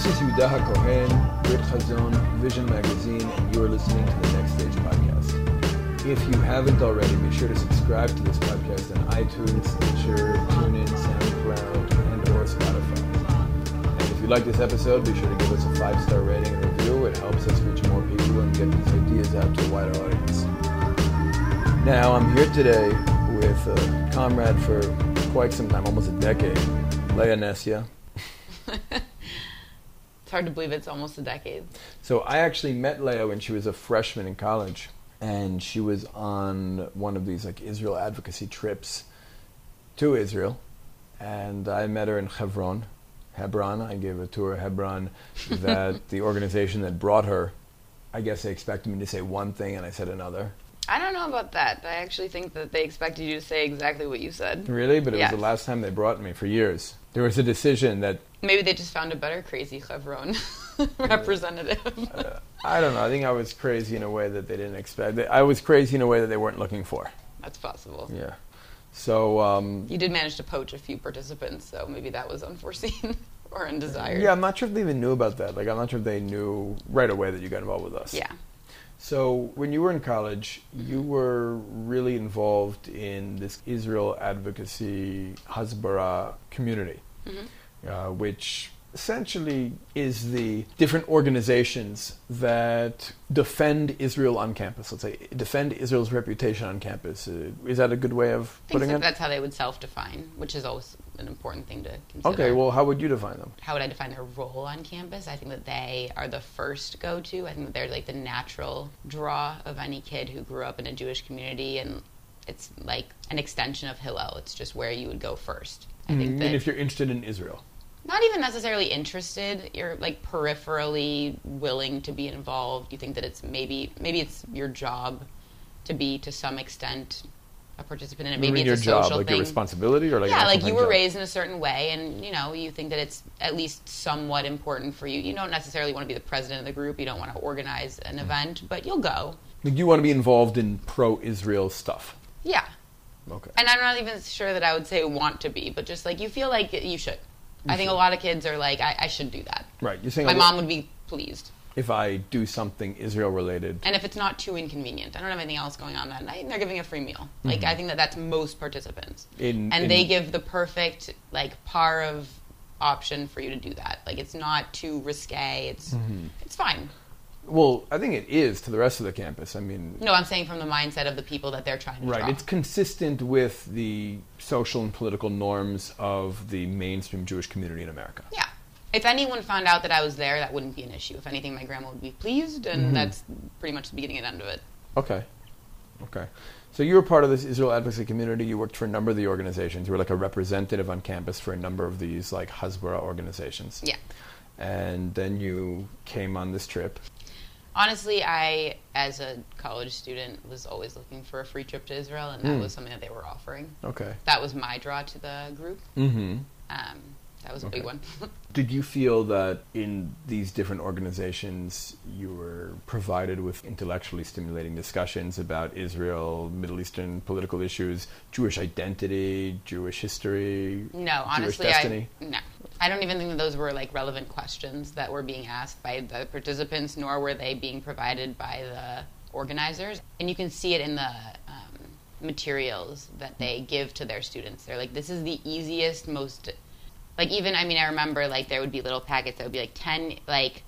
This is Yehuda HaKohen, Brit Chazon, Vision Magazine, and you are listening to the Next Stage podcast. If you haven't already, be sure to subscribe to this podcast on iTunes, Stitcher, TuneIn, SoundCloud, and or Spotify. And if you like this episode, be sure to give us a five-star rating and review. It helps us reach more people and get these ideas out to a wider audience. Now, I'm here today with a comrade for quite some time, almost a decade, Leah Nesia. It's hard to believe it's almost a decade. So I actually met Leah when she was a freshman in college, and she was on one of these like Israel advocacy trips to Israel, and I met her in Hebron. Hebron. I gave a tour of Hebron. That the organization that brought her, I guess they expected me to say one thing, and I said another. I don't know about that. I actually think that they expected you to say exactly what you said. Really, but it Yes. was the last time they brought me for years. There was a decision that Maybe they just found a better crazy Chevron representative. I don't know. I think I was crazy in a way that they didn't expect. I was crazy in a way that they weren't looking for. That's possible. Yeah. So um, You did manage to poach a few participants, so maybe that was unforeseen or undesired. Yeah, I'm not sure if they even knew about that. Like, I'm not sure if they knew right away that you got involved with us. Yeah. So, when you were in college, you were really involved in this Israel advocacy Hasbara community, uh, which essentially is the different organizations that defend Israel on campus. Let's say defend Israel's reputation on campus. Uh, is that a good way of I think putting so- it? that's how they would self-define, which is always an important thing to consider. Okay. Well, how would you define them? how would I define their role on campus? I think that they are the first go to. I think that they're like the natural draw of any kid who grew up in a Jewish community, and it's like an extension of Hillel. It's just where you would go first. I I think that if you're interested in Israel. Not even necessarily interested, you're like peripherally willing to be involved. You think that it's maybe maybe it's your job to be to some extent a participant in it. Maybe it's your a job, social like thing your responsibility, or like yeah, like you were job? raised in a certain way, and you know you think that it's at least somewhat important for you. You don't necessarily want to be the president of the group. You don't want to organize an Mm. event, but you'll go. Like you want to be involved in pro-Israel stuff. Yeah, Okay. and I'm not even sure that I would say want to be, but just like you feel like you should. I think a lot of kids are like, I, I should do that. Right. You're saying My a lo- mom would be pleased, if I do something Israel related. and if it's not too inconvenient, I don't have anything else going on that night, and they're giving a free meal. Like I think that that's most participants. Mm-hmm. In, and in- they give the perfect like parve option for you to do that. Like it's not too risque. It's Mm-hmm. it's fine. Well, I think it is to the rest of the campus. I mean, No, I'm saying from the mindset of the people that they're trying to right. draw. It's consistent with the social and political norms of the mainstream Jewish community in America. yeah. If anyone found out that I was there, that wouldn't be an issue. If anything, my grandma would be pleased, and Mm-hmm. that's pretty much the beginning and end of it. Okay. Okay. So you were part of this Israel advocacy community. You worked for a number of the organizations. You were like a representative on campus for a number of these like Hasbara organizations. Yeah. And then you came on this trip. Honestly, I, as a college student, was always looking for a free trip to Israel, and that Hmm. was something that they were offering. Okay. That was my draw to the group. Mm-hmm. Um, that was a Okay. big one. Did you feel that in these different organizations you were provided with intellectually stimulating discussions about Israel, Middle Eastern political issues, Jewish identity, Jewish history? No, honestly, destiny? I no. I don't even think that those were like relevant questions that were being asked by the participants, nor were they being provided by the organizers. And you can see it in the um, materials that they give to their students. They're like, this is the easiest, most like even I mean I remember like there would be little packets that would be like ten like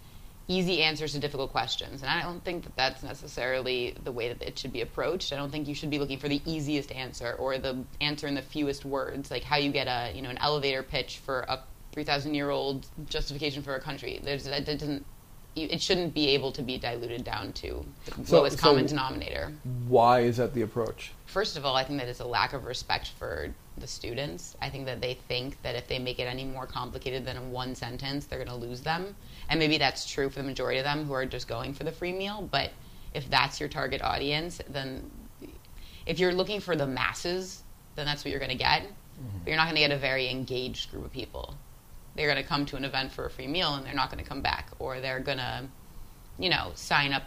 easy answers to difficult questions, and I don't think that that's necessarily the way that it should be approached. I don't think you should be looking for the easiest answer or the answer in the fewest words, like how you get a you know an elevator pitch for a three thousand year old justification for a country. There's that doesn't. It shouldn't be able to be diluted down to the So- lowest so- common denominator. Why is that the approach? First of all, I think that it's a lack of respect for the students. I think that they think that if they make it any more complicated than one sentence, they're going to lose them. And maybe that's true for the majority of them who are just going for the free meal. But if that's your target audience, then if you're looking for the masses, then that's what you're going to get. Mm-hmm. But you're not going to get a very engaged group of people. They're going to come to an event for a free meal and they're not going to come back. Or they're going to, you know, sign up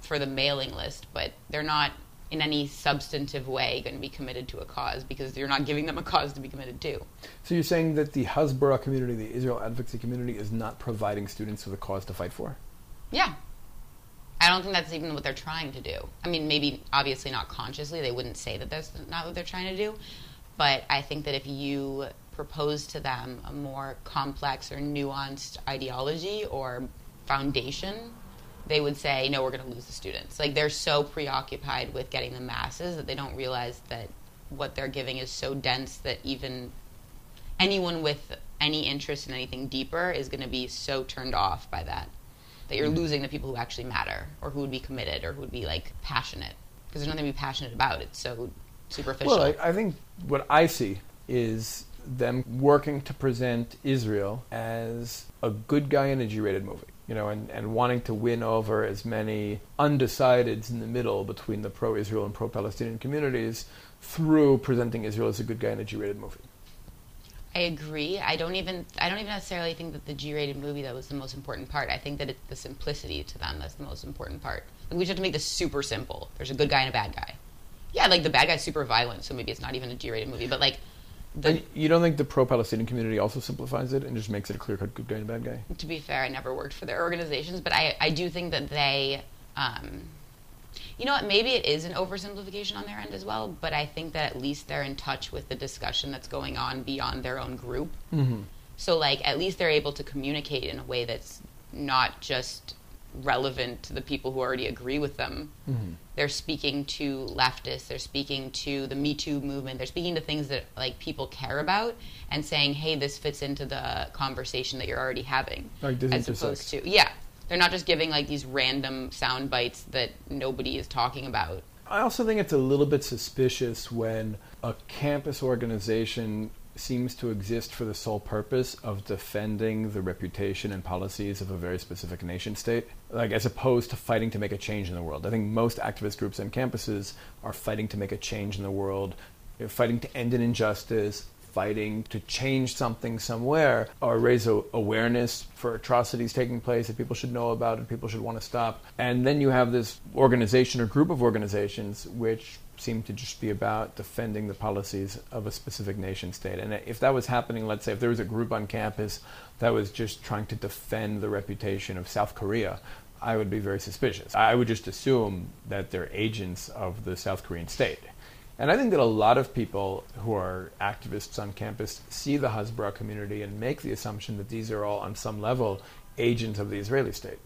for the mailing list, but they're not in any substantive way going to be committed to a cause because you're not giving them a cause to be committed to. So you're saying that the Hasbara community, the Israel advocacy community, is not providing students with a cause to fight for? Yeah. I don't think that's even what they're trying to do. I mean, maybe obviously not consciously, they wouldn't say that that's not what they're trying to do. But I think that if you propose to them a more complex or nuanced ideology or foundation, they would say, no, we're going to lose the students. Like they're so preoccupied with getting the masses that they don't realize that what they're giving is so dense that even anyone with any interest in anything deeper is going to be so turned off by that that you're mm-hmm. losing the people who actually matter or who would be committed or who would be like passionate because there's nothing to be passionate about. It's so superficial. Well, I, I think what I see is them working to present Israel as a good guy in a G-rated movie. You know, and, and wanting to win over as many undecideds in the middle between the pro-Israel and pro-Palestinian communities through presenting Israel as a good guy in a G-rated movie. I agree. I don't even I don't even necessarily think that the G-rated movie that was the most important part. I think that it's the simplicity to them that's the most important part. Like we just have to make this super simple. There's a good guy and a bad guy. Yeah, like the bad guy's super violent, so maybe it's not even a G-rated movie. But like, the, and you don't think the pro-Palestinian community also simplifies it and just makes it a clear-cut good guy and bad guy? To be fair, I never worked for their organizations, but I I do think that they. Um, you know what? Maybe it is an oversimplification on their end as well, but I think that at least they're in touch with the discussion that's going on beyond their own group. Mm-hmm. So, like, at least they're able to communicate in a way that's not just relevant to the people who already agree with them. Mm-hmm. They're speaking to leftists, they're speaking to the Me Too movement, they're speaking to things that like people care about and saying, "Hey, this fits into the conversation that you're already having." Like as opposed to yeah, they're not just giving like these random sound bites that nobody is talking about. I also think it's a little bit suspicious when a campus organization seems to exist for the sole purpose of defending the reputation and policies of a very specific nation state, like as opposed to fighting to make a change in the world. I think most activist groups and campuses are fighting to make a change in the world, fighting to end an injustice, fighting to change something somewhere or raise a, awareness for atrocities taking place that people should know about and people should want to stop. And then you have this organization or group of organizations which seem to just be about defending the policies of a specific nation state. And if that was happening, let's say if there was a group on campus that was just trying to defend the reputation of South Korea, I would be very suspicious. I would just assume that they're agents of the South Korean state. And I think that a lot of people who are activists on campus see the Hasbara community and make the assumption that these are all, on some level, agents of the Israeli state.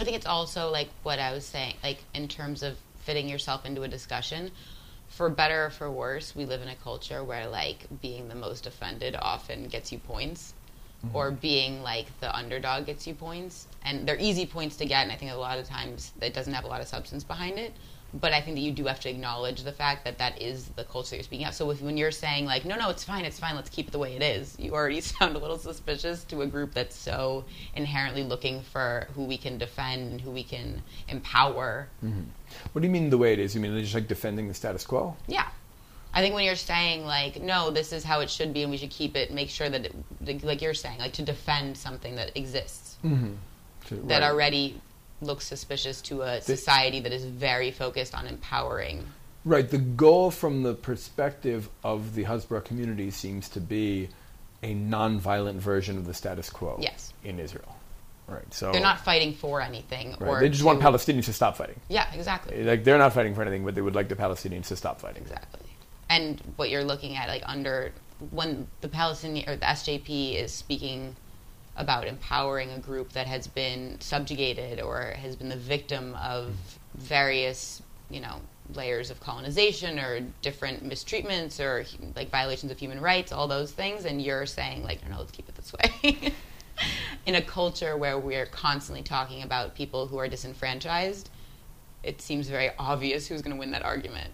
I think it's also like what I was saying, like in terms of fitting yourself into a discussion. For better or for worse, we live in a culture where like being the most offended often gets you points. Mm-hmm. Or being like the underdog gets you points, and they're easy points to get. And I think a lot of times it doesn't have a lot of substance behind it but I think that you do have to acknowledge the fact that that is the culture you're speaking of. So if, when you're saying like, no, no, it's fine, it's fine, let's keep it the way it is, you already sound a little suspicious to a group that's so inherently looking for who we can defend and who we can empower. Mm-hmm. What do you mean the way it is? You mean just like defending the status quo? Yeah. I think when you're saying like, no, this is how it should be, and we should keep it, make sure that, it, like you're saying, like to defend something that exists, mm-hmm. to, that right. already looks suspicious to a society that is very focused on empowering. Right. The goal from the perspective of the Hasbara community seems to be a non-violent version of the status quo yes. in Israel. Right. So they're not fighting for anything. Right. they just want Palestinians to stop fighting. Yeah, exactly. Eh, like they're not fighting for anything, but they would like the Palestinians to stop fighting. Exactly. And what you're looking at, like under when the Palestinian or the SJP is speaking about empowering a group that has been subjugated or has been the victim of various, you know, layers of colonization or different mistreatments or like violations of human rights, all those things, and you're saying like, no, no, let's keep it this way. In a culture where we're constantly talking about people who are disenfranchised, it seems very obvious who's going to win that argument.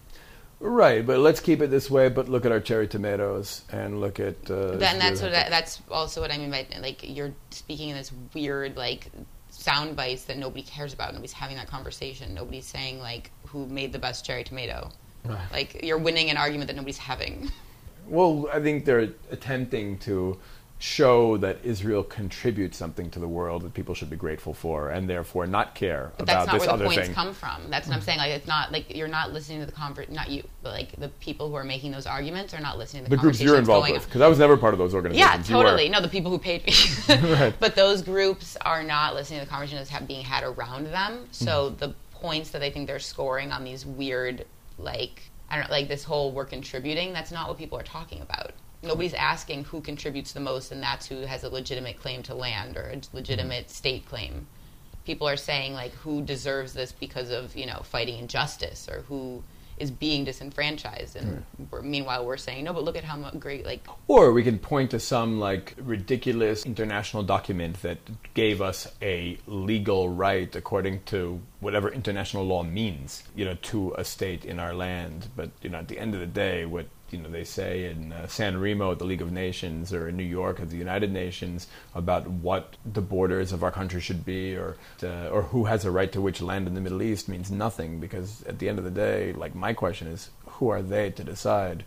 Right, but let's keep it this way. But look at our cherry tomatoes and look at. Uh, then that's what I, that's also what I mean by like you're speaking in this weird like sound bites that nobody cares about. Nobody's having that conversation. Nobody's saying like who made the best cherry tomato. Right. Like you're winning an argument that nobody's having. Well, I think they're attempting to show that Israel contributes something to the world that people should be grateful for, and therefore not care But about that's not where the points thing. come from. That's what I'm saying. Like it's not like you're not listening to the conver- not you, but like the people who are making those arguments are not listening to the, the groups you're involved with, because I was never part of those organizations. Were. totally. No, the people who paid me. Right. But those groups are not listening to the conversations that's ha- being had around them. So Mm-hmm. the points that they think they're scoring on these weird, like I don't know, like this whole we're contributing. That's not what people are talking about. Nobody's asking who contributes the most, and that's who has a legitimate claim to land or a legitimate Mm-hmm. state claim. People are saying like who deserves this because of you know fighting injustice or who is being disenfranchised, and meanwhile we're saying no, but look at how great like Or we can point to some like ridiculous international document that gave us a legal right according to whatever international law means, you know, to a state in our land. But you know, at the end of the day, what you know they say in uh, San Remo at the League of Nations or in New York at the United Nations about what the borders of our country should be, or uh, or who has a right to which land in the Middle East means nothing because at the end of the day, like my question is, who are they to decide?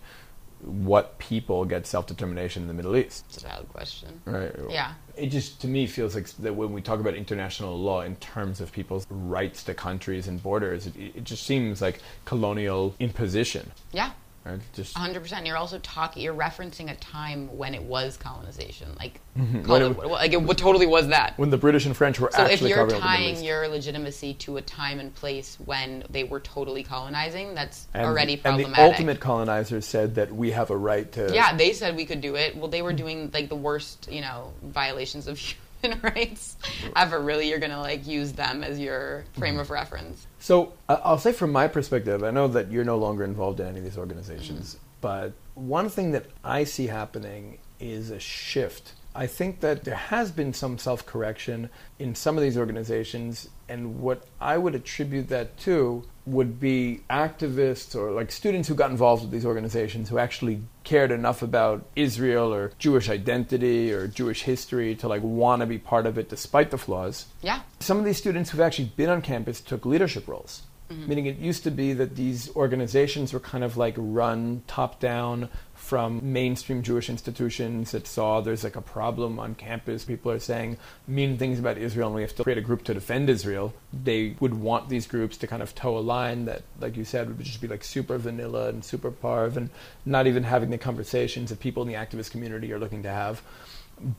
what people get self determination in the Middle East. it's a valid question. Right. Yeah. It just to me feels like that when we talk about international law in terms of people's rights to countries and borders, it, it just seems like colonial imposition. Yeah. Right? Just 100%. You're also talking, you're referencing a time when it was colonization. Like, mm-hmm. call it- it, what- like it w- totally was that. when the British and French were So if you're covering the Middle tying your legitimacy to a time and place when they were totally colonizing, that's and, already and problematic. the ultimate colonizers said that we have a right to. yeah, they said we could do it. Well, they were doing like the worst, you know, violations of human rights ever. Really, you're gonna like use them as your frame Mm-hmm. of reference. So I- I'll say from my perspective, I know that you're no longer involved in any of these organizations, but one thing that I see happening is a shift. I think that there has been some self correction in some of these organizations, and what I would attribute that to would be activists or like students who got involved with these organizations who actually cared enough about Israel or Jewish identity or Jewish history to like want to be part of it despite the flaws Yeah. some of these students who've actually been on campus took leadership roles. Mm-hmm. Meaning, it used to be that these organizations were kind of like run top down from mainstream Jewish institutions that saw there's like a problem on campus. People are saying mean things about Israel, and we have to create a group to defend Israel. They would want these groups to kind of toe a line that, like you said, would just be like super vanilla and super parve, and not even having the conversations that people in the activist community are looking to have.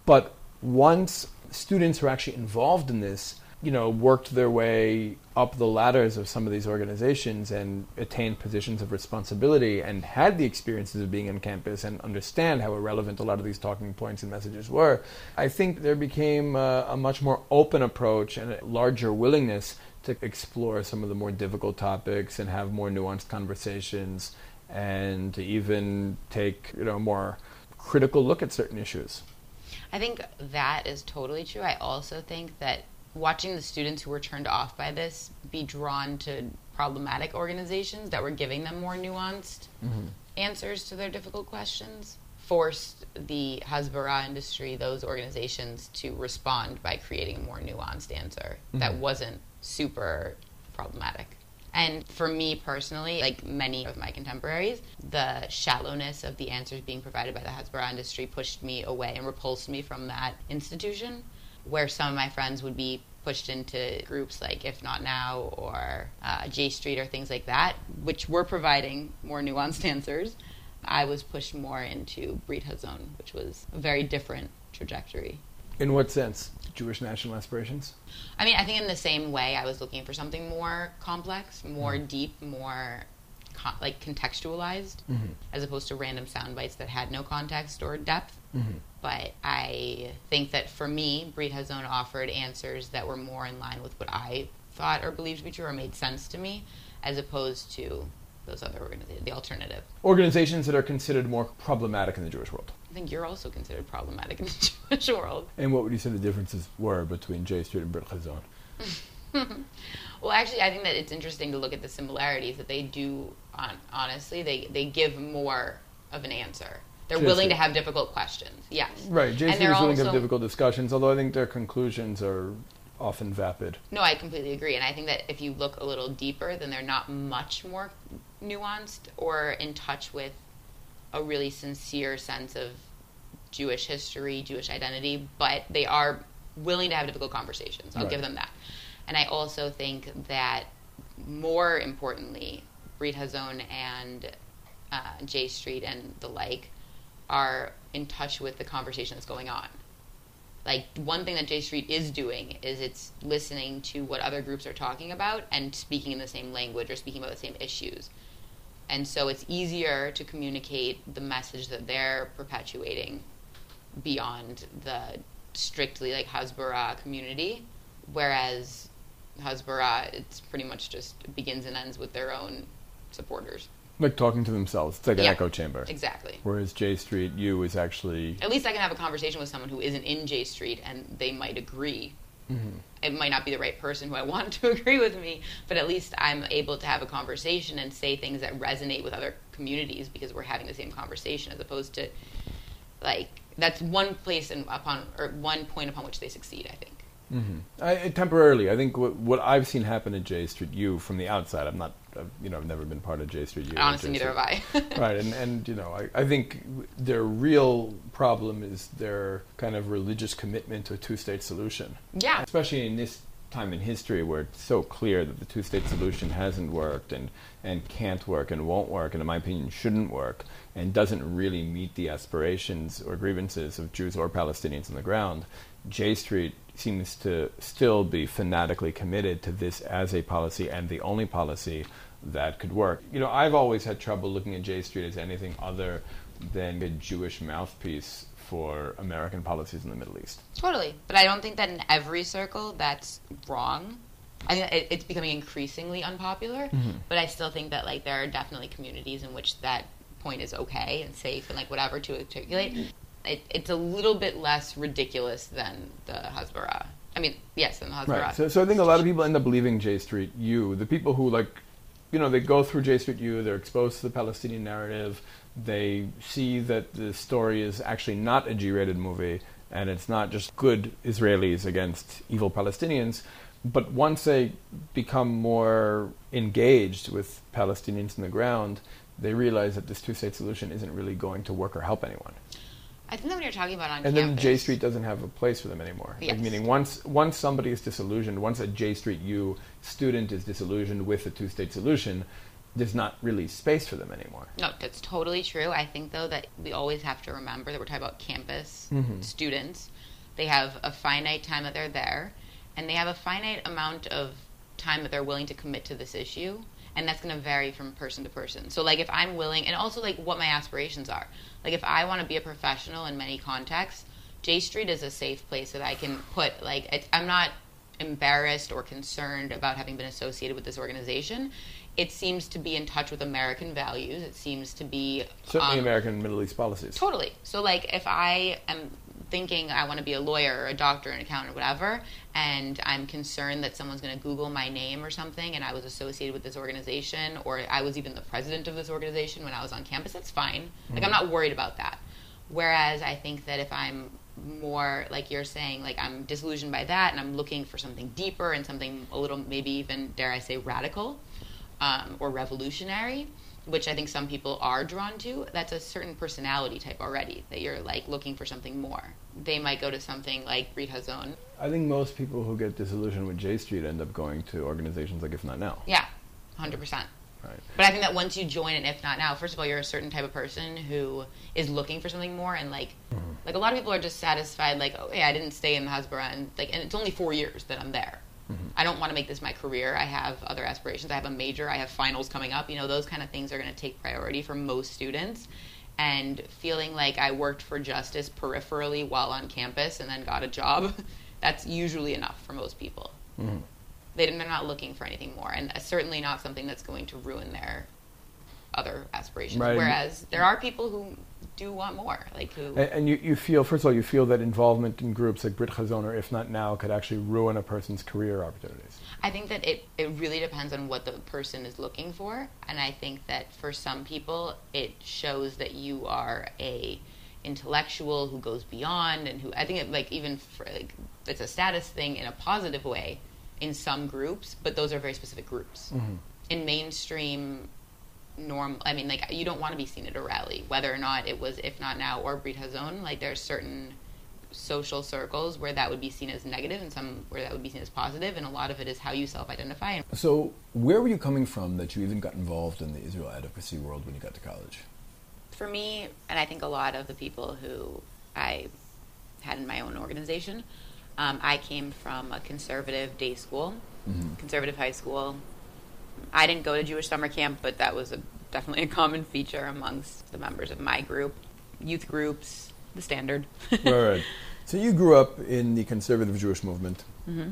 But once students are actually involved in this, you know, worked their way up the ladders of some of these organizations and attained positions of responsibility and had the experiences of being on campus and understand how irrelevant a lot of these talking points and messages were, I think there became a, a much more open approach and a larger willingness to explore some of the more difficult topics and have more nuanced conversations and to even take, you know, more critical look at certain issues. I think that is totally true. I also think that watching the students who were turned off by this be drawn to problematic organizations that were giving them more nuanced mm-hmm. answers to their difficult questions forced the Hasbara industry, those organizations, to respond by creating a more nuanced answer that mm-hmm. wasn't super problematic. And for me personally, like many of my contemporaries, the shallowness of the answers being provided by the Hasbara industry pushed me away and repulsed me from that institution. Where some of my friends would be pushed into groups like If Not Now or uh, J Street or things like that, which were providing more nuanced answers. I was pushed more into Brit Hazon, which was a very different trajectory. In what sense? Jewish national aspirations? I mean, I think in the same way, I was looking for something more complex, more deep, more con- like contextualized, as opposed to random sound bites that had no context or depth. But I think that for me, Brit Hazon offered answers that were more in line with what I thought or believed to be true or made sense to me, as opposed to those other organizations, the alternative. Organizations that are considered more problematic in the Jewish world. I think you're also considered problematic in the Jewish world. And what would you say the differences were between J Street and Brit Chazon? Well, actually, I think that it's interesting to look at the similarities that they do. On honestly, they they give more of an answer. They're willing to have difficult questions. Yes. Right, J Street is willing to have difficult discussions, although I think their conclusions are often vapid. No, I completely agree, and I think that if you look a little deeper, then they're not much more nuanced or in touch with a really sincere sense of Jewish history, Jewish identity, but they are willing to have difficult conversations. I'll Right. give them that. And I also think that more importantly, Brit Hazon and uh, J Street and the like are in touch with the conversation that's going on. Like one thing that J Street is doing is it's listening to what other groups are talking about and speaking in the same language or speaking about the same issues. And so it's easier to communicate the message that they're perpetuating beyond the strictly like Hasbara community, whereas Hasbara it's pretty much just begins and ends with their own supporters. Like talking to themselves. It's like an Yeah. echo chamber. Exactly. Whereas J Street you is actually At least I can have a conversation with someone who isn't in J Street and they might agree. Mm-hmm. It might not be the right person who I want to agree with me, but at least I'm able to have a conversation and say things that resonate with other communities because we're having the same conversation as opposed to like that's one place and upon or one point upon which they succeed, I think. I, temporarily. I think what, what I've seen happen at J Street U from the outside. I'm not, uh, you know, I've never been part of J Street U. Honestly, neither have I. right, and and you know, I, I think their real problem is their kind of religious commitment to a two-state solution. Yeah. especially in this time in history where it's so clear that the two-state solution hasn't worked and and can't work and won't work, and in my opinion shouldn't work, and doesn't really meet the aspirations or grievances of Jews or Palestinians on the ground. J Street seems to still be fanatically committed to this as a policy and the only policy that could work. You know, I've always had trouble looking at J Street as anything other than a Jewish mouthpiece for American policies in the Middle East. Totally, but I don't think that in every circle that's wrong. I think it, it's becoming increasingly unpopular, mm-hmm. but I still think that like there are definitely communities in which that point is okay and safe and like whatever to articulate. It, it's a little bit less ridiculous than the Hasbara. I mean, yes, than the Hasbara. Right. So, so I think a lot of people end up leaving J Street U. The people who like, you know, they go through J Street U. They're exposed to the Palestinian narrative. They see that the story is actually not a G-rated movie, and it's not just good Israelis against evil Palestinians. But once they become more engaged with Palestinians on the ground, they realize that this two-state solution isn't really going to work or help anyone. I think that when you're talking about on And then J Street doesn't have a place for them anymore. Like, meaning once once somebody is disillusioned, once a J Street U student is disillusioned with a two state solution, there's not really space for them anymore. No, that's totally true. I think though that we always have to remember that we're talking about campus Mm-hmm. students. They have a finite time that they're there, and they have a finite amount of time that they're willing to commit to this issue, and that's going to vary from person to person. So, like, if I'm willing, and also like what my aspirations are. Like, if I want to be a professional in many contexts, J Street is a safe place that I can put. Like, it's, I'm not embarrassed or concerned about having been associated with this organization. It seems to be in touch with American values. It seems to be Certainly um, American Middle East policies. Totally. So, like, if I am thinking I want to be a lawyer or a doctor, or an accountant, whatever, and I'm concerned that someone's going to Google my name or something, and I was associated with this organization, or I was even the president of this organization when I was on campus, that's fine. Like, I'm not worried about that. Whereas I think that if I'm more like you're saying, like I'm disillusioned by that, and I'm looking for something deeper and something a little, maybe even dare I say, radical um, or revolutionary, which I think some people are drawn to. That's a certain personality type already that you're like looking for something more. They might go to something like Brit Hazon. I think most people who get disillusioned with J Street end up going to organizations like If Not Now. Yeah, hundred percent. Right. But I think that once you join an if not now, first of all, you're a certain type of person who is looking for something more, and like, mm-hmm. like a lot of people are just satisfied, like, oh yeah, I didn't stay in the Hasbara, and like, and it's only four years that I'm there. I don't want to make this my career. I have other aspirations. I have a major. I have finals coming up. You know, those kind of things are going to take priority for most students. And feeling like I worked for justice peripherally while on campus and then got a job, that's usually enough for most people mm-hmm. they, they're not looking for anything more, and certainly not something that's going to ruin their other aspirations. Right. Whereas there are people who do want more, like who. And, and you, you feel, first of all, you feel that involvement in groups like Brit Chazon or If Not Now could actually ruin a person's career opportunities. I think that it, it really depends on what the person is looking for, and I think that for some people it shows that you are a intellectual who goes beyond and who I think it, like even for, like, it's a status thing in a positive way in some groups, but those are very specific groups. Mm-hmm. In mainstream normal. I mean, like you don't want to be seen at a rally, whether or not it was, if not now, or Brit Hazon. Like there's certain social circles where that would be seen as negative, and some where that would be seen as positive, and a lot of it is how you self-identify. So, where were you coming from that you even got involved in the Israel advocacy world when you got to college? For me, and I think a lot of the people who I had in my own organization, um, I came from a conservative day school, mm-hmm. conservative high school. I didn't go to Jewish summer camp, but that was a, definitely a common feature amongst the members of my group. Youth groups, the standard. right, right. So you grew up in the conservative Jewish movement, mm-hmm.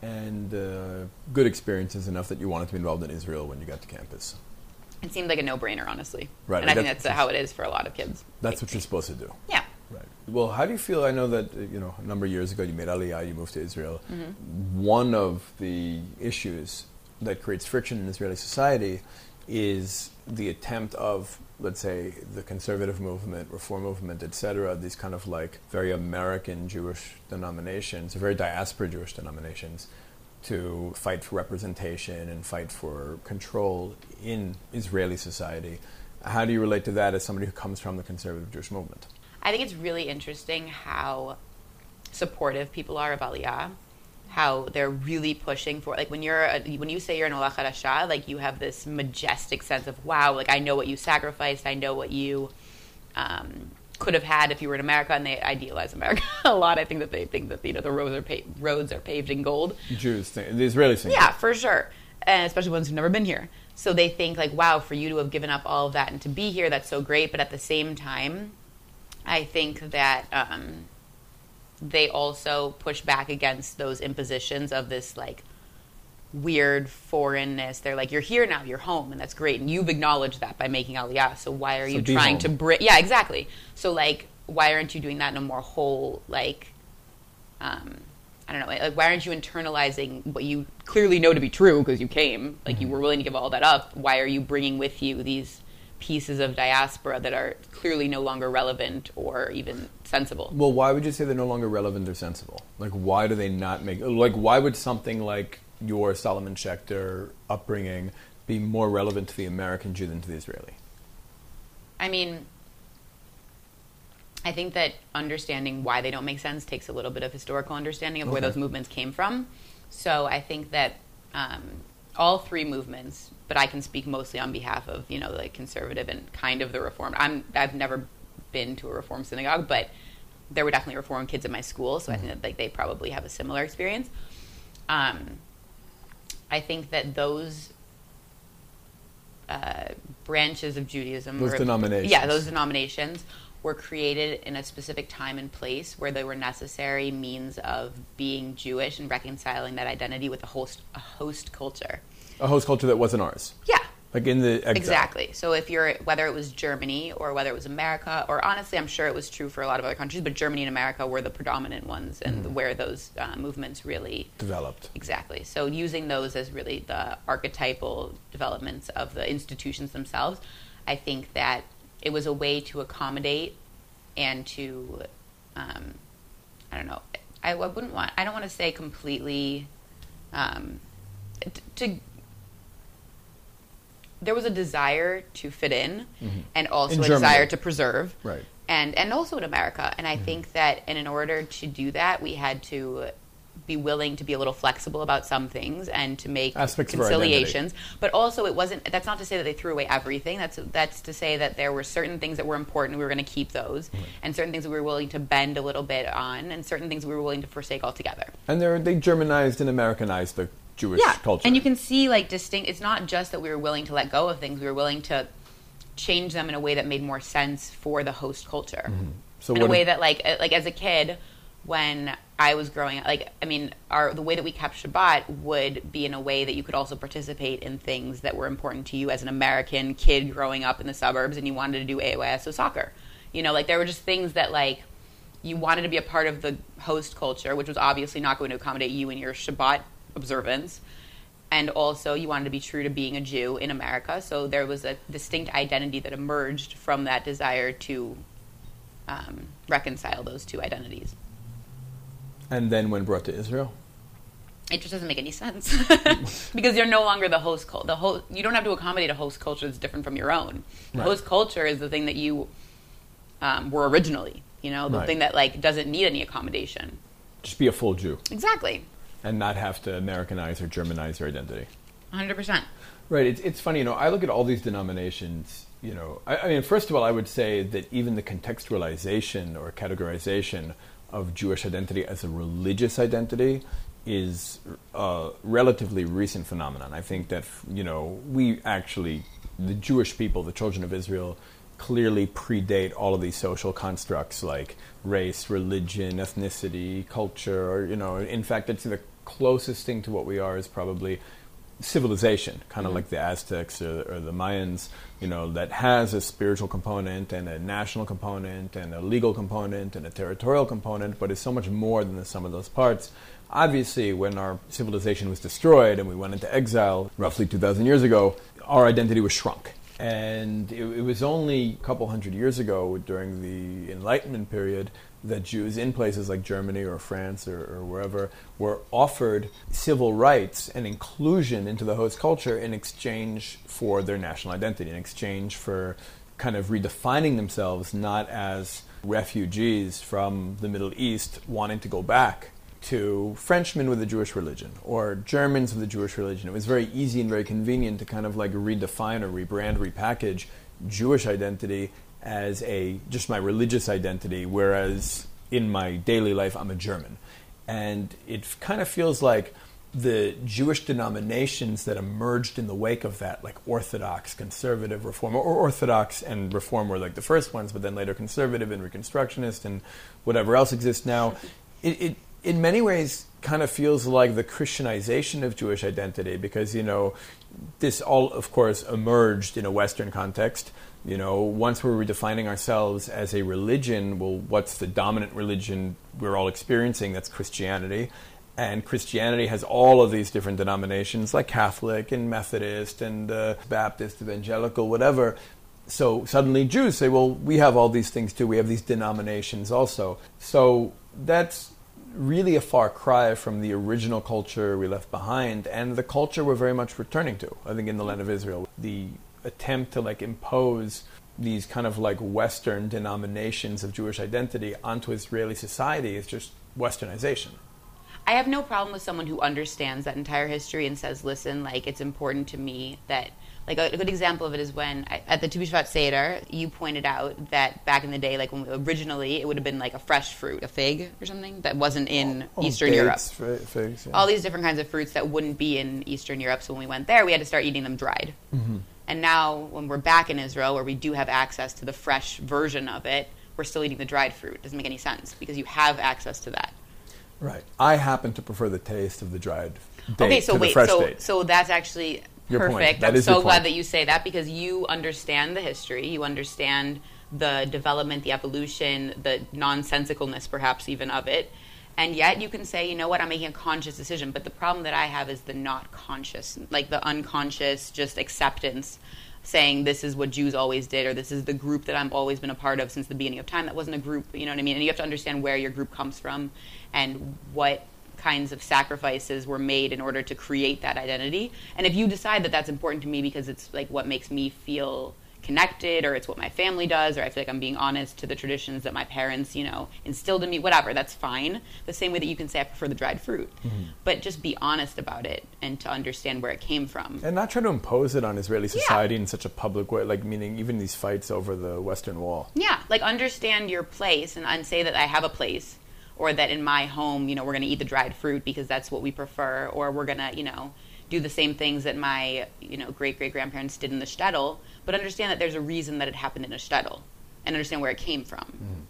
and uh, good experiences enough that you wanted to be involved in Israel when you got to campus. It seemed like a no-brainer, honestly. Right, and I think that's how it is for a lot of kids. That's what you're supposed to do. Yeah. Right. Well, how do you feel? I know that uh, you know a number of years ago you made Aliyah, you moved to Israel. Mm-hmm. One of the issues that creates friction in Israeli society is the attempt of, let's say, the conservative movement, reform movement, etc. These kind of like very American Jewish denominations, very diaspora Jewish denominations, to fight for representation and fight for control in Israeli society. How do you relate to that as somebody who comes from the conservative Jewish movement? I think it's really interesting how supportive people are of Aliyah. How they're really pushing for like when you're a, when you say you're an Ola Chadasha, like you have this majestic sense of wow, like I know what you sacrificed, I know what you um, could have had if you were in America, and they idealize America a lot. I think that they think that you know the roads are pa- roads are paved in gold. Jews, think, the Israelis think. Yeah, for sure, and especially ones who've never been here. So they think like, wow, for you to have given up all of that and to be here, that's so great. But at the same time, I think that um, they also push back against those impositions of this like weird foreignness. They're like, you're here now, you're home, and that's great, and you've acknowledged that by making Aliyah. So why are so you trying home. to bring? Yeah, exactly. So like, why aren't you doing that in a more whole like? Um, I don't know. Like, why aren't you internalizing what you clearly know to be true because you came? Like, mm-hmm. you were willing to give all that up. Why are you bringing with you these pieces of diaspora that are clearly no longer relevant or even sensible. Well, why would you say they're no longer relevant or sensible? Like, why do they not make like why would something like your Solomon Schechter upbringing be more relevant to the American Jew than to the Israeli? I mean, I think that understanding why they don't make sense takes a little bit of historical understanding of okay. where those movements came from. So I think that um, all three movements, but I can speak mostly on behalf of you know the conservative and kind of the reform. I'm I've never been to a reform synagogue, but there were definitely reform kids in my school, so mm-hmm. I think that like they probably have a similar experience. Um, I think that those uh, branches of Judaism, those denominations, yeah, those denominations were created in a specific time and place where they were necessary means of being Jewish and reconciling that identity with a host a host culture. A host culture that wasn't ours. Yeah. Like in the exile. exactly. So if you're whether it was Germany or whether it was America or honestly, I'm sure it was true for a lot of other countries, but Germany and America were the predominant ones and mm-hmm. where those uh, movements really developed. Exactly. So using those as really the archetypal developments of the institutions themselves, I think that it was a way to accommodate and to um, I don't know. I, I, wouldn't want. I don't want to say completely. Um, to, to there was a desire to fit in, mm-hmm. and also in a Germany. desire to preserve, right? And and also in America. And I mm-hmm. think that, and in order to do that, we had to be willing to be a little flexible about some things and to make Aspects conciliations. But also, it wasn't. That's not to say that they threw away everything. That's that's to say that there were certain things that were important. We were going to keep those, right. and certain things we were willing to bend a little bit on, and certain things we were willing to forsake altogether. And they they Germanized and Americanized the Jewish yeah. culture. And you can see like distinct. It's not just that we were willing to let go of things. We were willing to change them in a way that made more sense for the host culture. Mm-hmm. So in a way that like like as a kid when I was growing up, like I mean, our the way that we kept Shabbat would be in a way that you could also participate in things that were important to you as an American kid growing up in the suburbs, and you wanted to do AYSO soccer. You know, like there were just things that like you wanted to be a part of the host culture, which was obviously not going to accommodate you in your Shabbat observance. And also, you wanted to be true to being a Jew in America. So there was a distinct identity that emerged from that desire to um, reconcile those two identities. And then when brought to Israel? it just doesn't make any sense because you're no longer the host culture. The host, you don't have to accommodate a host culture that's different from your own. The Right. host culture is the thing that you um, were originally. You know, the Right. thing that like doesn't need any accommodation. Just be a full Jew Exactly, and not have to Americanize or Germanize your identity. 100. percent Right. It's, it's funny, you know, I look at all these denominations, you know, I, I mean, first of all, I would say that even the contextualization or categorization of Jewish identity as a religious identity is a relatively recent phenomenon. I think that, you know, we actually, the Jewish people, the children of Israel, clearly predate all of these social constructs like race, religion, ethnicity, culture, or, you know, in fact, it's the closest thing to what we are is probably civilization, kind of mm-hmm. like the Aztecs or, or the Mayans, you know, that has a spiritual component and a national component and a legal component and a territorial component, but is so much more than the sum of those parts. Obviously, when our civilization was destroyed and we went into exile roughly 2,000 years ago, our identity was shrunk. And it, it was only a couple hundred years ago during the Enlightenment period that Jews in places like Germany or France or, or wherever were offered civil rights and inclusion into the host culture in exchange for their national identity, in exchange for kind of redefining themselves not as refugees from the Middle East wanting to go back to Frenchmen with a Jewish religion or Germans with a Jewish religion. It was very easy and very convenient to kind of like redefine or rebrand, repackage Jewish identity as a just my religious identity, whereas in my daily life I'm a German. And it kind of feels like the Jewish denominations that emerged in the wake of that, like Orthodox, Conservative, Reform, or Orthodox and Reform were like the first ones, but then later Conservative and Reconstructionist and whatever else exists now, it, it in many ways kind of feels like the Christianization of Jewish identity because, you know, this all, of course, emerged in a Western context. You know, once we're redefining ourselves as a religion, well, what's the dominant religion we're all experiencing? That's Christianity. And Christianity has all of these different denominations, like Catholic and Methodist and uh, Baptist, Evangelical, whatever. So suddenly Jews say, well, we have all these things too. We have these denominations also. So that's really a far cry from the original culture we left behind and the culture we're very much returning to. I think in the land of Israel, the attempt to like impose these kind of like Western denominations of Jewish identity onto Israeli society is just Westernization. I have no problem with someone who understands that entire history and says, "Listen, like it's important to me that." Like a, a good example of it is when I, at the Tu B'Shvat Seder, you pointed out that back in the day, like when originally it would have been like a fresh fruit, a fig or something that wasn't in Eastern Europe. Dates, fi- figs, yeah. All these different kinds of fruits that wouldn't be in Eastern Europe. So when we went there, we had to start eating them dried. Mm-hmm. And now, when we're back in Israel, where we do have access to the fresh version of it, we're still eating the dried fruit. It Doesn't make any sense because you have access to that. Right. I happen to prefer the taste of the dried date okay, so to the wait, fresh so date. so that's actually Your point. perfect. I'm so glad that you say that because you understand the history, you understand the development, the evolution, the nonsensicalness, perhaps even of it, and yet you can say, you know what, I'm making a conscious decision. But the problem that I have is the not conscious, like the unconscious, just acceptance. Saying this is what Jews always did, or this is the group that I've always been a part of since the beginning of time. That wasn't a group, you know what I mean? And you have to understand where your group comes from and what kinds of sacrifices were made in order to create that identity. And if you decide that that's important to me because it's like what makes me feel connected or it's what my family does or I feel like I'm being honest to the traditions that my parents, you know, instilled in me, whatever, that's fine. The same way that you can say I prefer the dried fruit. Mm-hmm. But just be honest about it and to understand where it came from. and not try to impose it on Israeli society in such a public way, like meaning even these fights over the Western Wall. Yeah, like understand your place and, and say that I have a place, or that in my home, you know, we're going to eat the dried fruit because that's what we prefer, or we're going to, you know, do the same things that my, you know, great great grandparents did in the shtetl, but understand that there's a reason that it happened in a shtetl, and understand where it came from.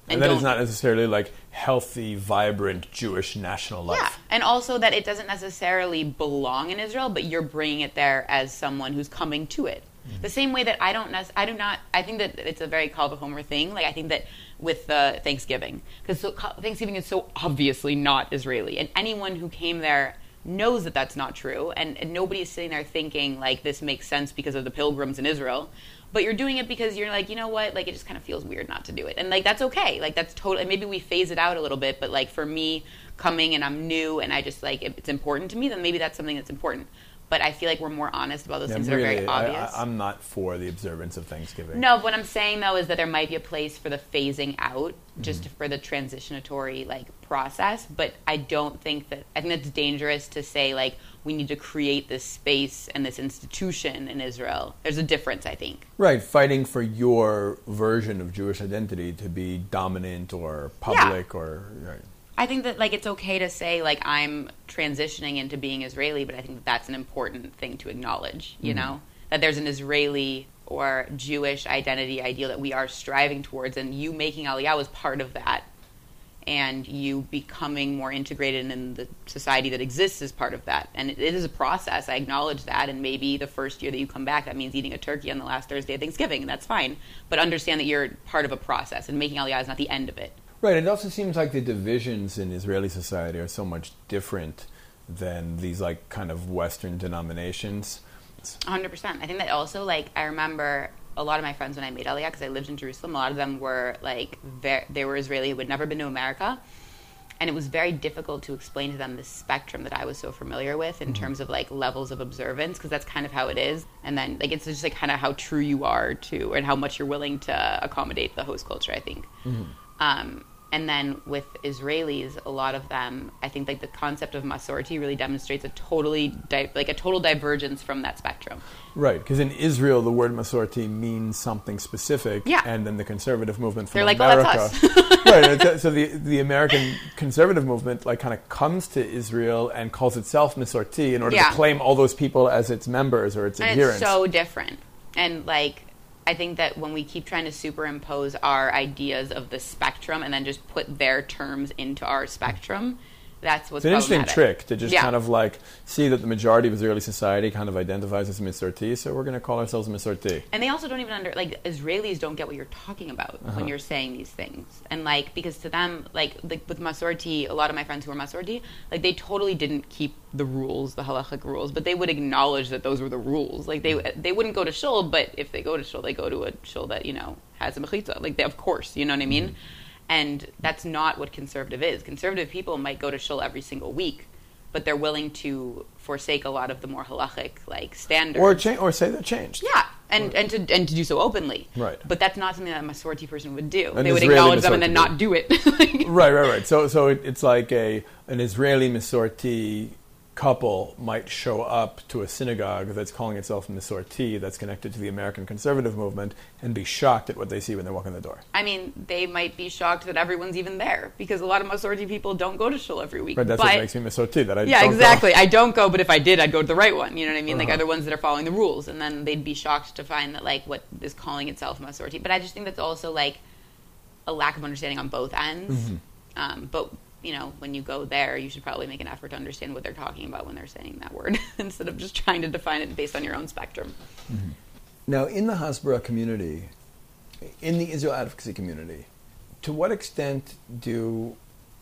And, that don't- necessarily like healthy, vibrant Jewish national life. Yeah, and also that it doesn't necessarily belong in Israel, but you're bringing it there as someone who's coming to it. The same way that I don't, nec- I do not. I think that it's a very Kal Homer thing. Like I think that with uh, Thanksgiving, because so, Thanksgiving is so obviously not Israeli, and anyone who came there knows that that's not true, and, and nobody is sitting there thinking like this makes sense because of the pilgrims in Israel. But you're doing it because you're like, you know what? Like, it just kind of feels weird not to do it, and like that's okay. Like that's totally. Maybe we phase it out a little bit, but like for me, coming and I'm new and I just like if it's important to me, then maybe that's something that's important. But I feel like we're more honest about those Yeah, things that are very really, obvious. I, am not for the observance of Thanksgiving. No, what I'm saying though is that there might be a place for the phasing out, just Mm-hmm. for the transitionatory like process. But I don't think that I think that's dangerous to say like we need to create this space and this institution in Israel. There's a difference, I think. Right, fighting for your version of Jewish identity to be dominant or public or right. I think that like it's okay to say like I'm transitioning into being Israeli, but I think that that's an important thing to acknowledge. You mm-hmm. know that there's an Israeli or Jewish identity ideal that we are striving towards, and you making Aliyah was part of that, and you becoming more integrated in the society that exists is part of that. And it, it is a process. I acknowledge that, and maybe the first year that you come back, that means eating a turkey on the last Thursday of Thanksgiving, and that's fine. But understand that you're part of a process, and making Aliyah is not the end of it. Right, it also seems like the divisions in Israeli society are so much different than these like kind of Western denominations. hundred percent. I think that also like I remember a lot of my friends when I made Aliyah because I lived in Jerusalem. A lot of them were like they were Israeli who had never been to America, and it was very difficult to explain to them the spectrum that I was so familiar with in mm-hmm. terms of like levels of observance because that's kind of how it is. And then like it's just like kind of how true you are to and how much you're willing to accommodate the host culture. I think. Mm-hmm. Um, and then with Israelis, a lot of them, I think like the concept of Masorti really demonstrates a totally di- like a total divergence from that spectrum. Right, because in Israel the word Masorti means something specific, Yeah. and then the conservative movement from They're like, "Oh, America. that's us." right, so the the American conservative movement like kind of comes to Israel and calls itself Masorti in order Yeah. to claim all those people as its members or its and adherents. it's so different and like i think that when we keep trying to superimpose our ideas of the spectrum and then just put their terms into our spectrum that's what's It's an interesting trick to just Yeah. kind of like see that the majority of Israeli society kind of identifies as Masorti, so we're going to call ourselves Masorti. and they also don't even under like Israelis don't get what you're talking about Uh-huh. when you're saying these things, and like because to them, like like with Masorti, a lot of my friends who are Masorti, like they totally didn't keep the rules, the halachic rules, but they would acknowledge that those were the rules. Like they Mm. they wouldn't go to shul, but if they go to shul, they go to a shul that you know has a mechitza. Like they, of course, you know what I mean. Mm. And that's not what conservative is. Conservative people might go to shul every single week, but they're willing to forsake a lot of the more halachic like standards. Or cha- or say they're changed. Yeah, and and to and to do so openly. Right. But that's not something that a Masorti person would do. An they would Israeli acknowledge them and then not do it. Like- Right, right, right. So, so it, it's like a an Israeli Masorti couple might show up to a synagogue that's calling itself Masorti, that's connected to the American conservative movement, and be shocked at what they see when they walk in the door. I mean, they might be shocked that everyone's even there because a lot of Masorti people don't go to shul every week. Right, that's but, what makes me Masorti. That I yeah, don't go. exactly. I don't go, but if I did, I'd go to the right one. You know what I mean? Like Uh-huh. other ones that are following the rules, and then they'd be shocked to find that like what is calling itself Masorti. But I just think that's also like a lack of understanding on both ends. Mm-hmm. Um, but you know, when you go there, you should probably make an effort to understand what they're talking about when they're saying that word, instead of just trying to define it based on your own spectrum. Mm-hmm. Now, in the Hasbara community, in the Israel advocacy community, to what extent do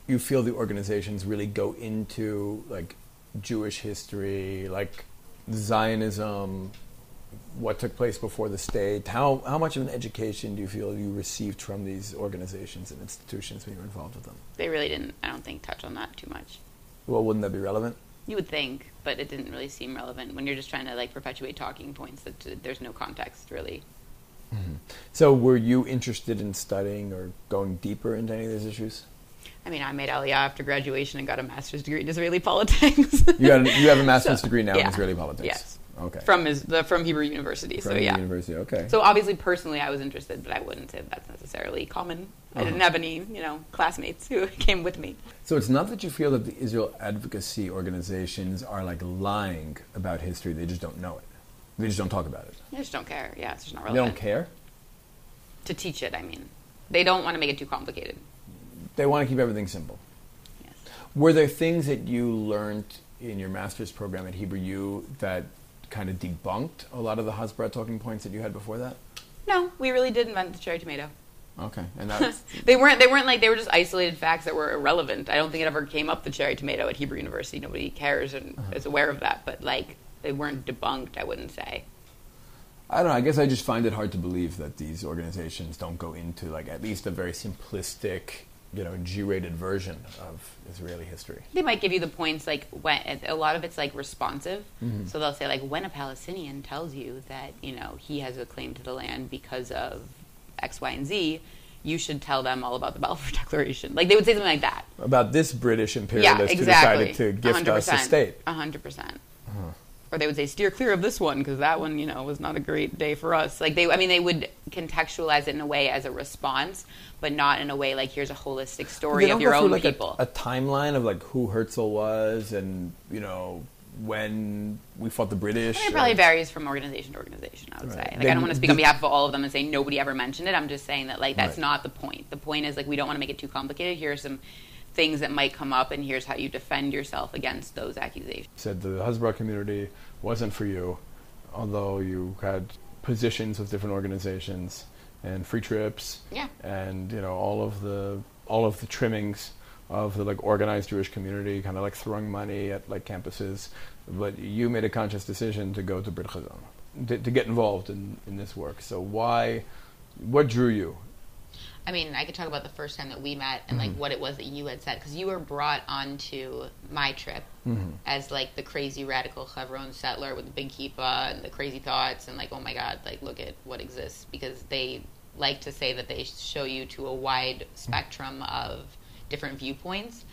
you feel the organizations really go into like Jewish history, like Zionism, what took place before the state? How how much of an education do you feel you received from these organizations and institutions when you were involved with them? They really didn't, I don't think, touch on that too much. Well, wouldn't that be relevant? You would think, but it didn't really seem relevant when you're just trying to like perpetuate talking points that there's no context really. Mm-hmm. So, were you interested in studying or going deeper into any of these issues? I mean, I made Aliyah after graduation and got a master's degree in Israeli politics. You, got a, you have a master's So, degree now in. Israeli politics. Yes. Okay. from his, the from Hebrew University. From so yeah. university. Okay. So obviously, personally, I was interested, but I wouldn't say that's necessarily common. I Uh-huh. didn't have any, you know, classmates who came with me. So it's not that you feel that the Israel advocacy organizations are like lying about history; they just don't know it. They just don't talk about it. They just don't care. Yeah, it's just not They don't care. To teach it, I mean, they don't want to make it too complicated. They want to keep everything simple. Yes. Were there things that you learned in your master's program at Hebrew U that kind of debunked a lot of the Hasbara talking points that you had before that? No, we really did invent the cherry tomato. Okay, and that's they weren't. They weren't like they were just isolated facts that were irrelevant. I don't think it ever came up the cherry tomato at Hebrew University. Nobody cares and Uh-huh. is aware of that. But like they weren't debunked. I wouldn't say. I don't know. I guess I just find it hard to believe that these organizations don't go into like at least a very simplistic you know G-rated version of Israeli history. They might give you the points like when a lot of it's like responsive. Mm-hmm. So they'll say like when a Palestinian tells you that you know he has a claim to the land because of X, Y, and Z, you should tell them all about the Balfour Declaration. Like they would say something like that. About this British Yeah, imperialist exactly. who decided to gift us a state. Hundred percent. Or they would say steer clear of this one because that one, you know, was not a great day for us. Like they, I mean, they would contextualize it in a way as a response, but not in a way like here's a holistic story of your own like, people. A, a timeline of like who Herzl was and you know when we fought the British. It or- probably varies from organization to organization. I would Right. say. Like, I don't want to speak on behalf of all of them and say nobody ever mentioned it. I'm just saying that like that's Right. not the point. The point is like we don't want to make it too complicated. Here are some things that might come up, and here's how you defend yourself against those accusations. said the Hasbara community wasn't for you, although you had positions with different organizations and free trips Yeah. and you know all of the all of the trimmings of the like organized Jewish community, kind of like throwing money at like campuses. But you made a conscious decision to go to Brit Chazon, to, to get involved in, in this work. So why, what drew you? I mean, I could talk about the first time that we met and like mm-hmm. what it was that you had said because you were brought onto my trip mm-hmm. as like the crazy radical Chevron settler with the big kippah and the crazy thoughts and like oh my god, like look at what exists because they like to say that they show you to a wide spectrum of different viewpoints.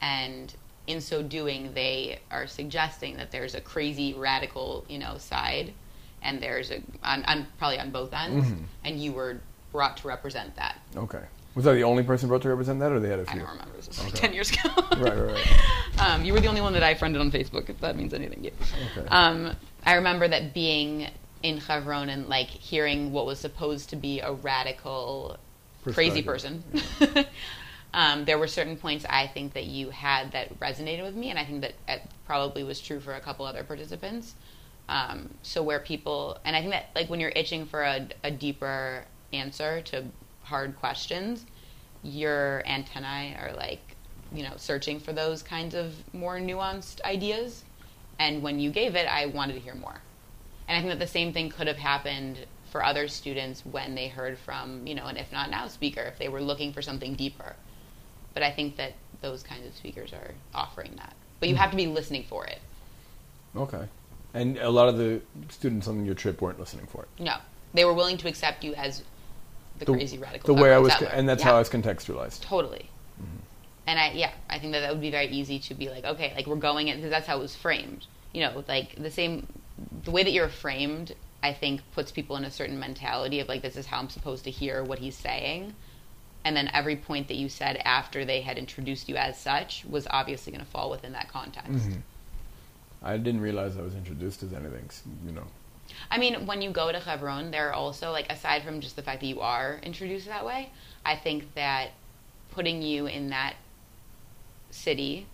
And in so doing they are suggesting that there's a crazy radical you know side and there's a on, on probably on both ends. Mm-hmm. And you were brought to represent that Okay. Was I the only person brought to represent that, or they had a few? I don't remember. This was like Okay. 10 years ago. Right, right, right. Um, you were the only one that I friended on Facebook, if that means anything to you. Okay. Um, I remember that being in Chevron and like hearing what was supposed to be a radical, crazy person. Perspective. um, there were certain points I think that you had that resonated with me, and I think that it probably was true for a couple other participants. Um, so where people, and I think that like when you're itching for a, a deeper answer to hard questions, your antennae are like, you know, searching for those kinds of more nuanced ideas. And when you gave it, I wanted to hear more. And I think that the same thing could have happened for other students when they heard from, you know, an IfNotNow speaker, if they were looking for something deeper. But I think that those kinds of speakers are offering that. But you hmm. have to be listening for it. Okay. And a lot of the students on your trip weren't listening for it. No. They were willing to accept you as the, crazy radical. The way I was, and that's Yeah. how I was contextualized. Totally. Mm-hmm. And I, yeah, I think that that would be very easy to be like, okay, like we're going in because that's how it was framed. You know, like the same, the way that you're framed, I think puts people in a certain mentality of like, this is how I'm supposed to hear what he's saying. And then every point that you said after they had introduced you as such was obviously going to fall within that context. Mm-hmm. I didn't realize I was introduced as anything. You know. I mean, when you go to Hebron, there are also like aside from just the fact that you are introduced that way, I think that putting you in that city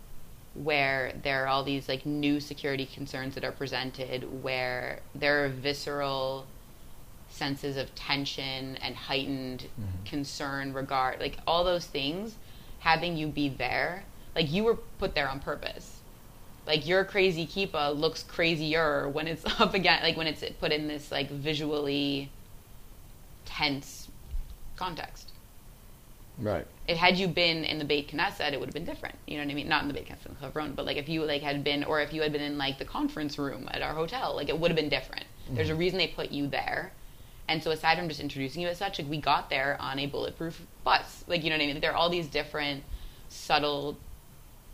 where there are all these like new security concerns that are presented, where there are visceral senses of tension and heightened mm-hmm. concern, regard, like all those things, having you be there, like you were put there on purpose like your crazy kippah looks crazier when it's up again like when it's put in this like visually tense context Right. it had you been in the Beit Knesset, it would have been different. You know what I mean? Not in the Beit Knesset in Hebron, but like if you like had been, or if you had been in like the conference room at our hotel, like it would have been different. Mm-hmm. There's a reason they put you there, and so aside from just introducing you as such, like we got there on a bulletproof bus. Like you know what I mean? There are all these different subtle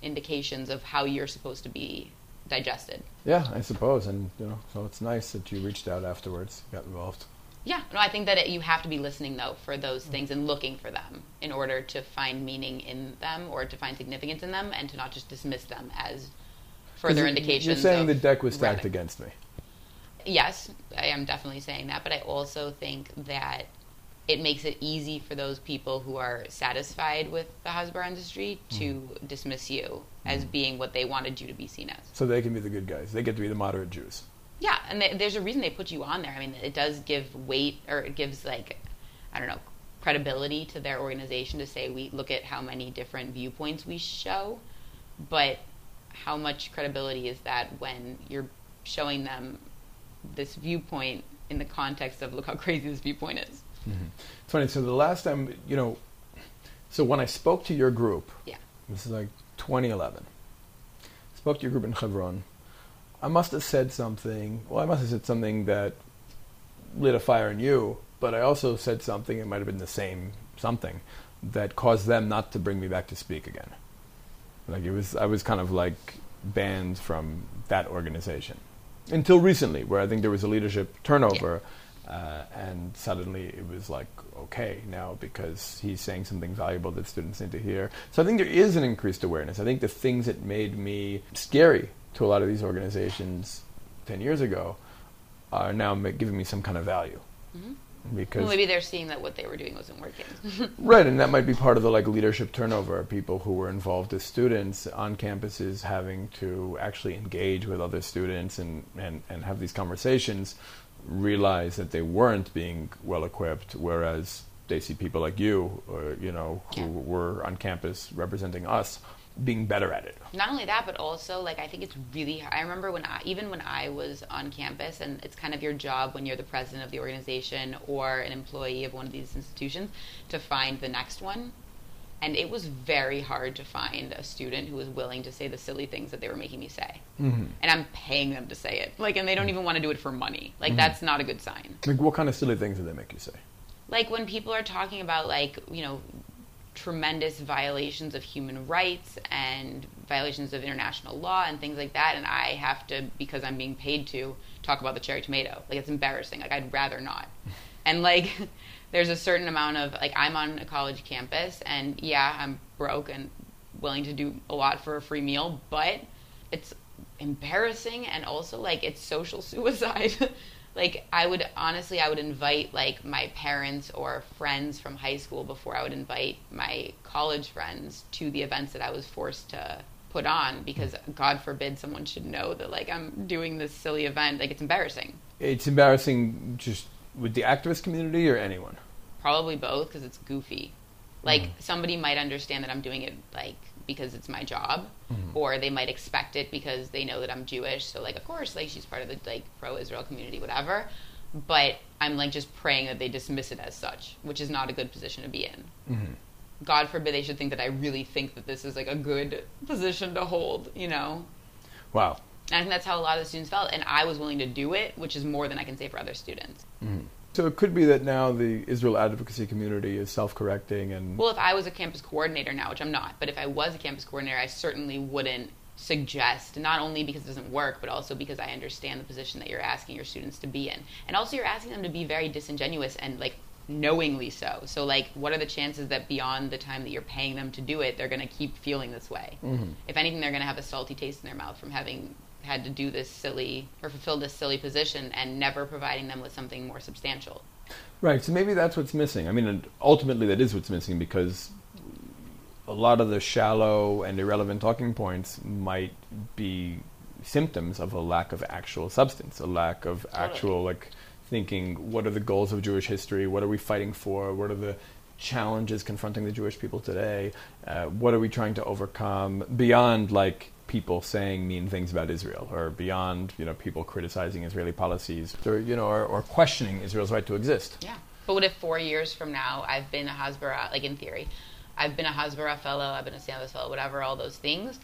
indications of how you're supposed to be digested. Yeah, I suppose, and you know, so it's nice that you reached out afterwards, got involved. Yeah, no, I think that it, you have to be listening though for those things and looking for them in order to find meaning in them or to find significance in them and to not just dismiss them as further indications. You're saying the deck was stacked against me. Yes, I am definitely saying that, but I also think that it makes it easy for those people who are satisfied with the Hasbara industry to mm-hmm. dismiss you mm-hmm. as being what they wanted you to be seen as. So they can be the good guys. They get to be the moderate Jews. Yeah, and th- there's a reason they put you on there. I mean, it does give weight, or it gives like, I don't know, credibility to their organization to say we look at how many different viewpoints we show, but how much credibility is that when you're showing them this viewpoint in the context of look how crazy this viewpoint is? It's funny. So the last time, you know, So when I spoke to your group, Yeah. this is like 2011, spoke to your group in Hebron, I must have said something. Well, I must have said something that lit a fire in you, but I also said something. It might have been the same something that caused them not to bring me back to speak again. Like it was, I was kind of like banned from that organization until recently, where I think there was a leadership turnover, uh, and suddenly it was like okay now because he's saying something valuable that students need to hear. So I think there is an increased awareness. I think the things that made me scary to a lot of these organizations ten years ago are now giving me some kind of value. Because Well, maybe they're seeing that what they were doing wasn't working. Right, and that might be part of the like leadership turnover. People who were involved as students on campuses having to actually engage with other students and, and, and have these conversations realize that they weren't being well equipped, whereas they see people like you, or you know, who Yeah. were on campus representing us, being better at it. not only that but also like i think it's really i remember when i even when i was on campus and it's kind of your job when you're the president of the organization or an employee of one of these institutions to find the next one and it was very hard to find a student who was willing to say the silly things that they were making me say. Mm-hmm. and i'm paying them to say it. Like and they don't even want to do it for money. Like that's not a good sign. Like, what kind of silly things do they make you say? like when people are talking about like you know tremendous violations of human rights and violations of international law and things like that and i have to because i'm being paid to talk about the cherry tomato. Like it's embarrassing. Like i'd rather not. And like there's a certain amount of like i'm on a college campus and yeah i'm broke and willing to do a lot for a free meal but it's embarrassing and also like it's social suicide. Like i would honestly i would invite like my parents or friends from high school before i would invite my college friends to the events that i was forced to put on because god forbid someone should know that like i'm doing this silly event. Like it's embarrassing. It's embarrassing just with the activist community or anyone. probably both because it's goofy. Like mm-hmm. somebody might understand that i'm doing it like because it's my job mm-hmm. or they might expect it because they know that i'm jewish. So like of course like she's part of the like pro-israel community whatever. But i'm like just praying that they dismiss it as such which is not a good position to be in. Mm-hmm. God forbid they should think that i really think that this is like a good position to hold you know? Wow. And i think that's how a lot of the students felt and i was willing to do it which is more than i can say for other students mm-hmm. So it could be that now the Israel advocacy community is self-correcting and Well, if I was a campus coordinator now, which I'm not, but if I was a campus coordinator, I certainly wouldn't suggest, not only because it doesn't work, but also because I understand the position that you're asking your students to be in. And also, you're asking them to be very disingenuous and, like, knowingly so. So, like, what are the chances that beyond the time that you're paying them to do it, they're going to keep feeling this way? Mm-hmm. If anything, they're going to have a salty taste in their mouth from having had to do this silly or fulfill this silly position and never providing them with something more substantial. Right. So maybe that's what's missing. I mean, ultimately, that is what's missing because a lot of the shallow and irrelevant talking points might be symptoms of a lack of actual substance, a lack of actual like thinking. What are the goals of Jewish history? What are we fighting for? What are the challenges confronting the Jewish people today? Uh, what are we trying to overcome beyond like people saying mean things about Israel, or beyond you know people criticizing Israeli policies, or you know, or, or questioning Israel's right to exist? Yeah. But what if four years from now I've been a Hasbara, like in theory, I've been a Hasbara fellow, I've been a Stanford fellow, whatever, all those things,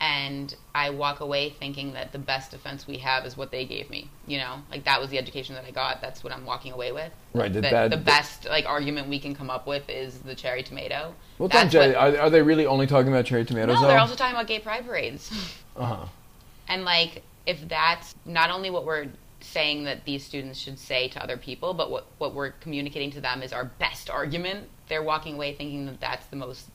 and I walk away thinking that the best defense we have is what they gave me. You know, like that was the education that I got. That's what I'm walking away with. Right, that- That the best like argument we can come up with is the cherry tomato. Well, That's what- are, are they really only talking about cherry tomatoes? no, though? they're also talking about gay pride parades. uh-huh. And like, if that's not only what we're saying that these students should say to other people, but what, what we're communicating to them is our best argument, they're walking away thinking that that's the most,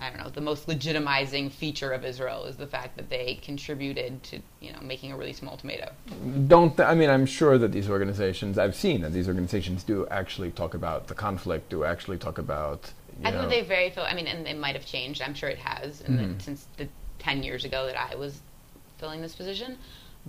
I don't know, the most legitimizing feature of Israel is the fact that they contributed to, you know, making a really small tomato. Don't th- I mean? I'm sure that these organizations. I've seen that these organizations do actually talk about the conflict. Do actually talk about. You I know, think they very feel. I mean, and it might have changed. I'm sure it has in the, mm-hmm. since the ten years ago that I was filling this position.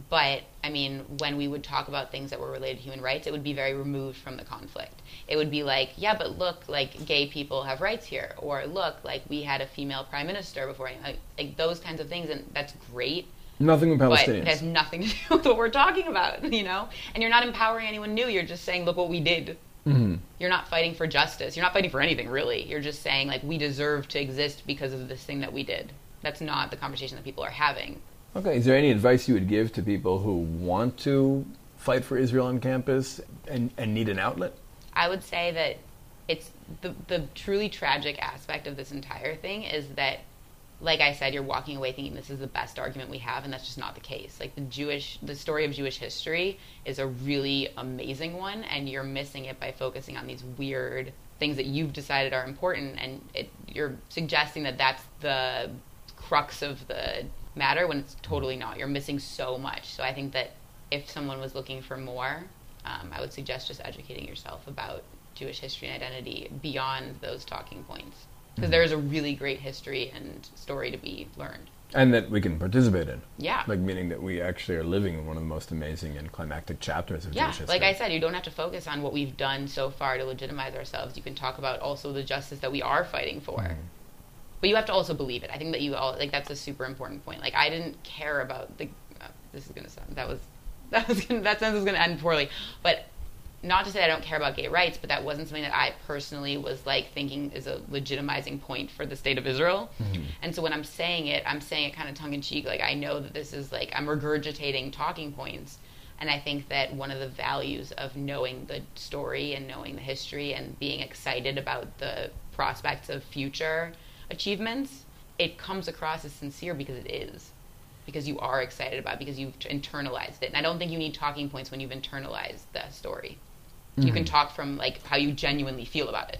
But I mean, when we would talk about things that were related to human rights, it would be very removed from the conflict. It would be like, yeah, but look, like gay people have rights here, or look, like we had a female prime minister before, like, like those kinds of things, and that's great. nothing with But it has nothing to do with what we're talking about, you know. And you're not empowering anyone new. You're just saying, look what we did. Mm-hmm. You're not fighting for justice. You're not fighting for anything, really. You're just saying, like, we deserve to exist because of this thing that we did. That's not the conversation that people are having. Okay, is there any advice you would give to people who want to fight for Israel on campus and, and need an outlet? I would say that it's the, the truly tragic aspect of this entire thing is that like I said, you're walking away thinking this is the best argument we have, and that's just not the case. Like the Jewish, the story of Jewish history is a really amazing one, and you're missing it by focusing on these weird things that you've decided are important, and it, you're suggesting that that's the crux of the matter when it's totally not. You're missing so much. So I think that if someone was looking for more, um, I would suggest just educating yourself about Jewish history and identity beyond those talking points because there is a really great history and story to be learned. And that we can participate in. Yeah. Like, meaning that we actually are living in one of the most amazing and climactic chapters of Yeah, Jewish history. like I said, you don't have to focus on what we've done so far to legitimize ourselves. You can talk about also the justice that we are fighting for. Mm-hmm. But you have to also believe it. I think that you all like that's a super important point. Like I didn't care about the. Uh, this is gonna sound that was that was gonna, that sentence was gonna end poorly, but not to say I don't care about gay rights, but that wasn't something that I personally was like thinking is a legitimizing point for the state of Israel. And so when I'm saying it, I'm saying it kind of tongue in cheek. Like I know that this is like I'm regurgitating talking points. And I think that one of the values of knowing the story and knowing the history and being excited about the prospects of future achievements, it comes across as sincere because it is. Because you are excited about it, because you've internalized it. And I don't think you need talking points when you've internalized the story. You can talk from like how you genuinely feel about it.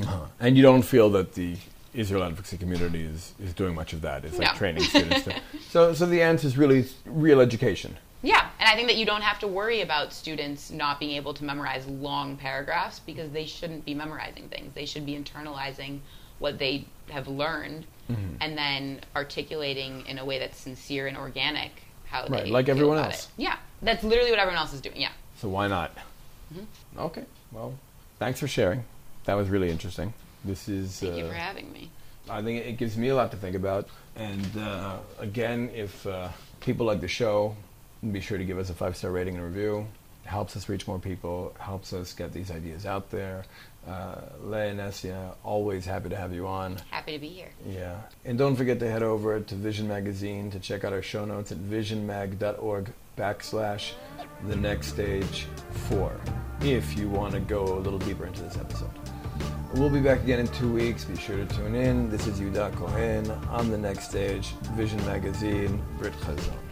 Uh-huh. And you don't feel that the Israel advocacy community is, is doing much of that. It's like No. training students. To, so, so the answer is really real education. Yeah, and I think that you don't have to worry about students not being able to memorize long paragraphs because they shouldn't be memorizing things. They should be internalizing what they have learned Mm-hmm. and then articulating in a way that's sincere and organic how Right, they like everyone else. It. Yeah, that's literally what everyone else is doing. Yeah. So why not? Mm-hmm. Okay. Well, thanks for sharing. That was really interesting. This is. Thank you uh, for having me. I think it gives me a lot to think about. And uh, again, if uh, people like the show, be sure to give us a five star rating and review. It helps us reach more people, helps us get these ideas out there. Uh, Leah and Essia, always happy to have you on. Happy to be here. Yeah. And don't forget to head over to Vision Magazine to check out our show notes at visionmag.org backslash the next stage four if you want to go a little deeper into this episode. We'll be back again in two weeks. Be sure to tune in. This is Yuda Cohen on the next stage, Vision Magazine, Brit Chazon.